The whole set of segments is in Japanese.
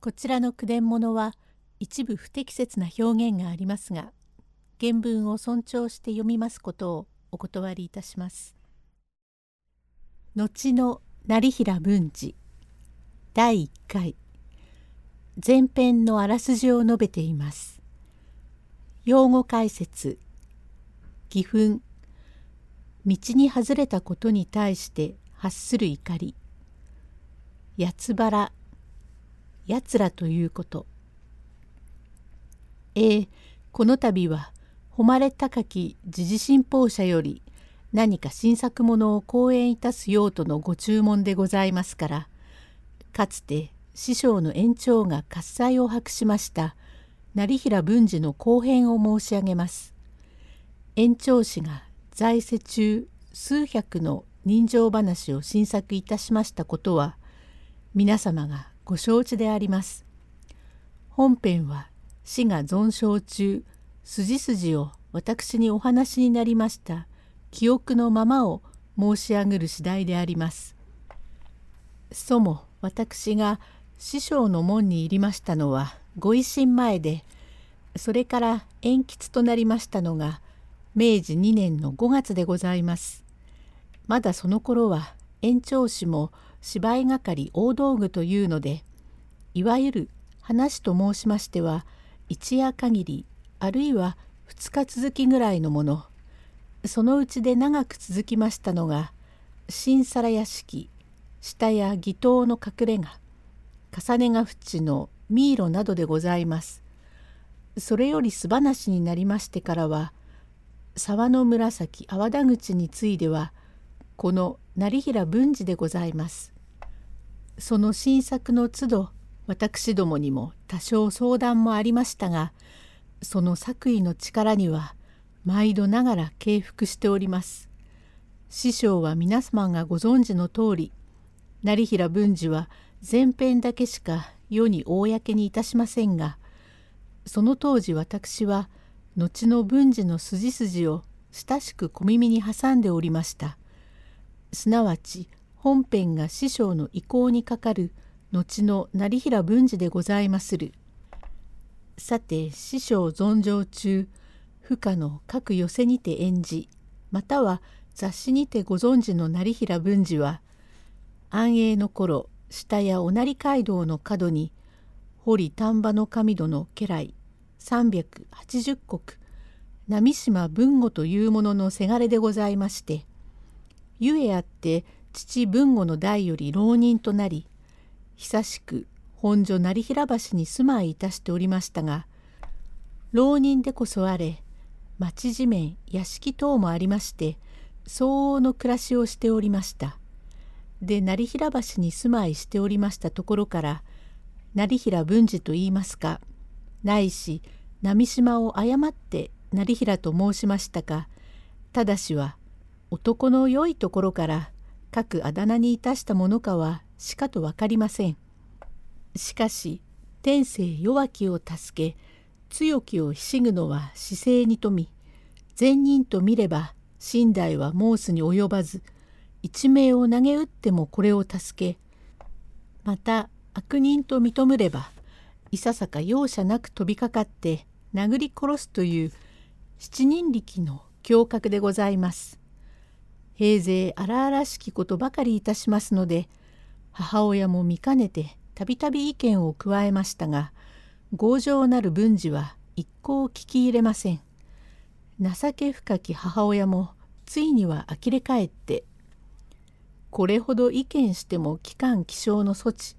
こちらの句伝物は一部不適切な表現がありますが原文を尊重して読みますことをお断りいたします。後の成平文治第1回前編のあらすじを述べています。用語解説義憤道に外れたことに対して発する怒り八つ腹やつらということ。ええこの度は誉れ高き時事新報社より何か新作ものを講演いたすようとのご注文でございますからかつて師匠の延長が喝采を博しました成平文治の後編を申し上げます。延長氏が在世中数百の人情話を新作いたしましたことは皆様がご承知であります。本編は死が存承中筋筋を私にお話になりました記憶のままを申し上げる次第であります。そも私が師匠の門に入りましたのはご維新前でそれから延吉となりましたのが明治2年の5月でございます。まだその頃は延長師も芝居係大道具というのでいわゆる話と申しましては一夜限りあるいは2日続きぐらいのものそのうちで長く続きましたのが新皿屋敷下や義頭の隠れ家重ねが淵のミイロなどでございます。それより素話になりましてからは沢の紫阿和田口についてはこの成平文治でございます。その新作の都度私どもにも多少相談もありましたがその作為の力には毎度ながら敬服しております。師匠は皆様がご存知の通り成平文治は前編だけしか世に公にいたしませんがその当時私は後の文治の筋筋を親しく小耳に挟んでおりました。すなわち本編が師匠の意向にかかる後の成平文治でございまする。さて師匠存上中不可の各寄せにて演じまたは雑誌にてご存知の成平文治は安永の頃下やお成街道の角に堀丹波の神戸の家来380石波島文吾というもののせがれでございましてゆえあって父文吾の代より浪人となり久しく本所成平橋に住まいいたしておりましたが浪人でこそあれ町地面屋敷等もありまして相応の暮らしをしておりました。で成平橋に住まいしておりましたところから成平文治と言いますかないし波島を誤って成平と申しましたかただしは男の良いところから各あだ名にいたしたものかはしかと分かりません。しかし天性弱きを助け強きをひしぐのは姿勢に富み善人と見れば寝台は申すに及ばず一命を投げ打ってもこれを助けまた悪人と認めればいささか容赦なく飛びかかって殴り殺すという七人力の胸郭でございます。平勢荒々しきことばかりいたしますので母親も見かねてたびたび意見を加えましたが強情なる文治は一向聞き入れません。情け深き母親もついには呆れ返ってこれほど意見しても期間気象の措置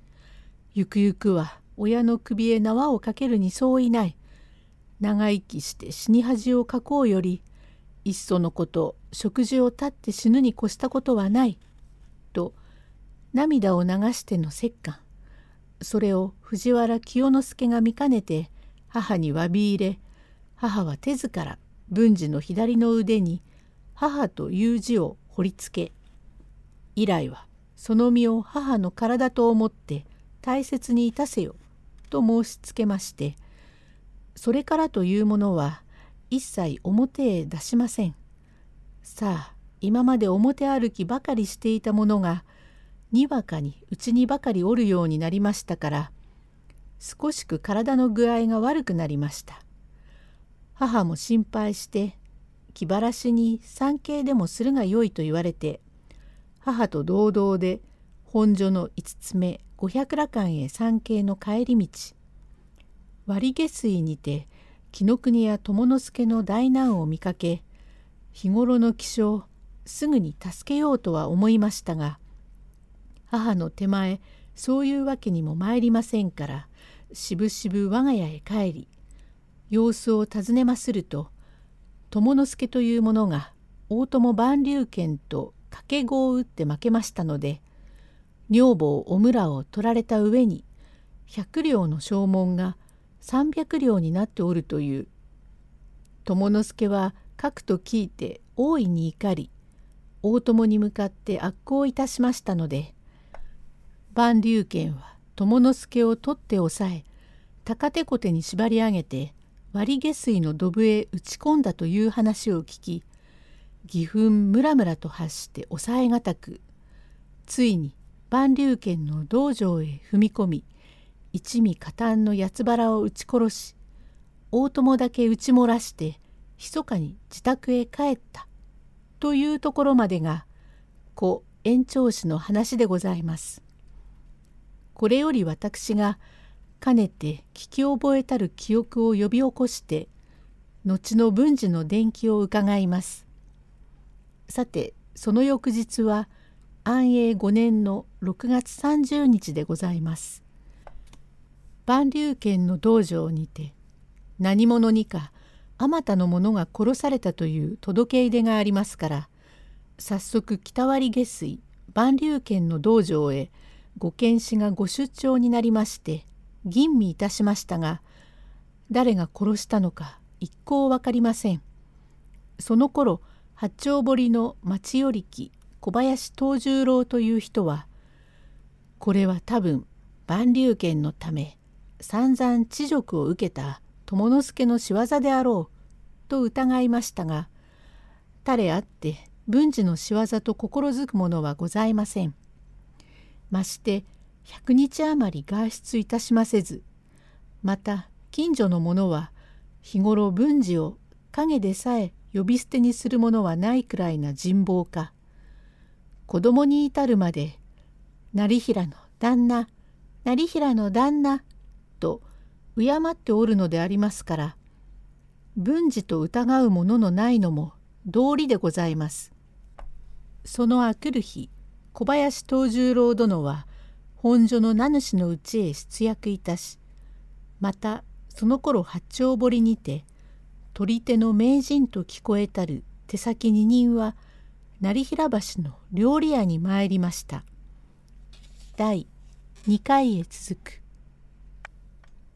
ゆくゆくは親の首へ縄をかけるにそういない長生きして死に恥をかこうよりいっそのこと食事を絶って死ぬに越したことはない」と涙を流しての折檻。それを藤原清之助が見かねて母に詫び入れ母は手ずから文治の左の腕に「母」という字を彫りつけ以来はその身を母の体と思って大切にいたせよと申しつけましてそれからというものは一切表へ出しません。さあ今まで表歩きばかりしていたものがにわかにうちにばかりおるようになりましたから少しく体の具合が悪くなりました。母も心配して気晴らしに参詣でもするがよいと言われて母と同々で本所の五つ目五百羅漢へ参詣の帰り道割下水にて紀ノ国や友之助の大難を見かけ日頃の気象すぐに助けようとは思いましたが母の手前そういうわけにも参りませんからしぶしぶ我が家へ帰り様子を尋ねますると友之助という者が大友万竜拳と掛け碁を打って負けましたので女房お村を取られた上に百両の証文が300両になっておるという友之助は書くと聞いて大いに怒り大友に向かって悪行いたしましたので万竜拳は友之助を取って押さえ高手小手に縛り上げて割下水のドブへ打ち込んだという話を聞き義憤ムラムラと発して抑えがたくついに万竜拳の道場へ踏み込み一味加担の八つ腹を撃ち殺し大友だけ撃ち漏らして密かに自宅へ帰ったというところまでが故延長氏の話でございます。これより私がかねて聞き覚えたる記憶を呼び起こして後の文治の伝記を伺います。さてその翌日は安永5年の6月30日でございます。万竜軒の道場にて何者にかあまたの者が殺されたという届け出がありますから早速北割下水万竜軒の道場へご検視がご出張になりまして吟味いたしましたが誰が殺したのか一向分かりません。その頃八丁堀の町寄り木小林藤十郎という人はこれは多分万竜拳のため散々知辱を受けた友之助の仕業であろうと疑いましたが誰あって文治の仕業と心づくものはございません。まして100日余り外出いたしませずまた近所の者は日頃文治を陰でさえ呼び捨てにするものはないくらいな人望か子供に至るまで成平の旦那成平の旦那と敬っておるのでありますから文治と疑うもののないのも道理でございます。そのあくる日小林藤十郎殿は本所の名主のうちへ出役いたしまたその頃八丁堀にて取り手の名人と聞こえたる手先二人は成平橋の料理屋に参りました。第2回へ続く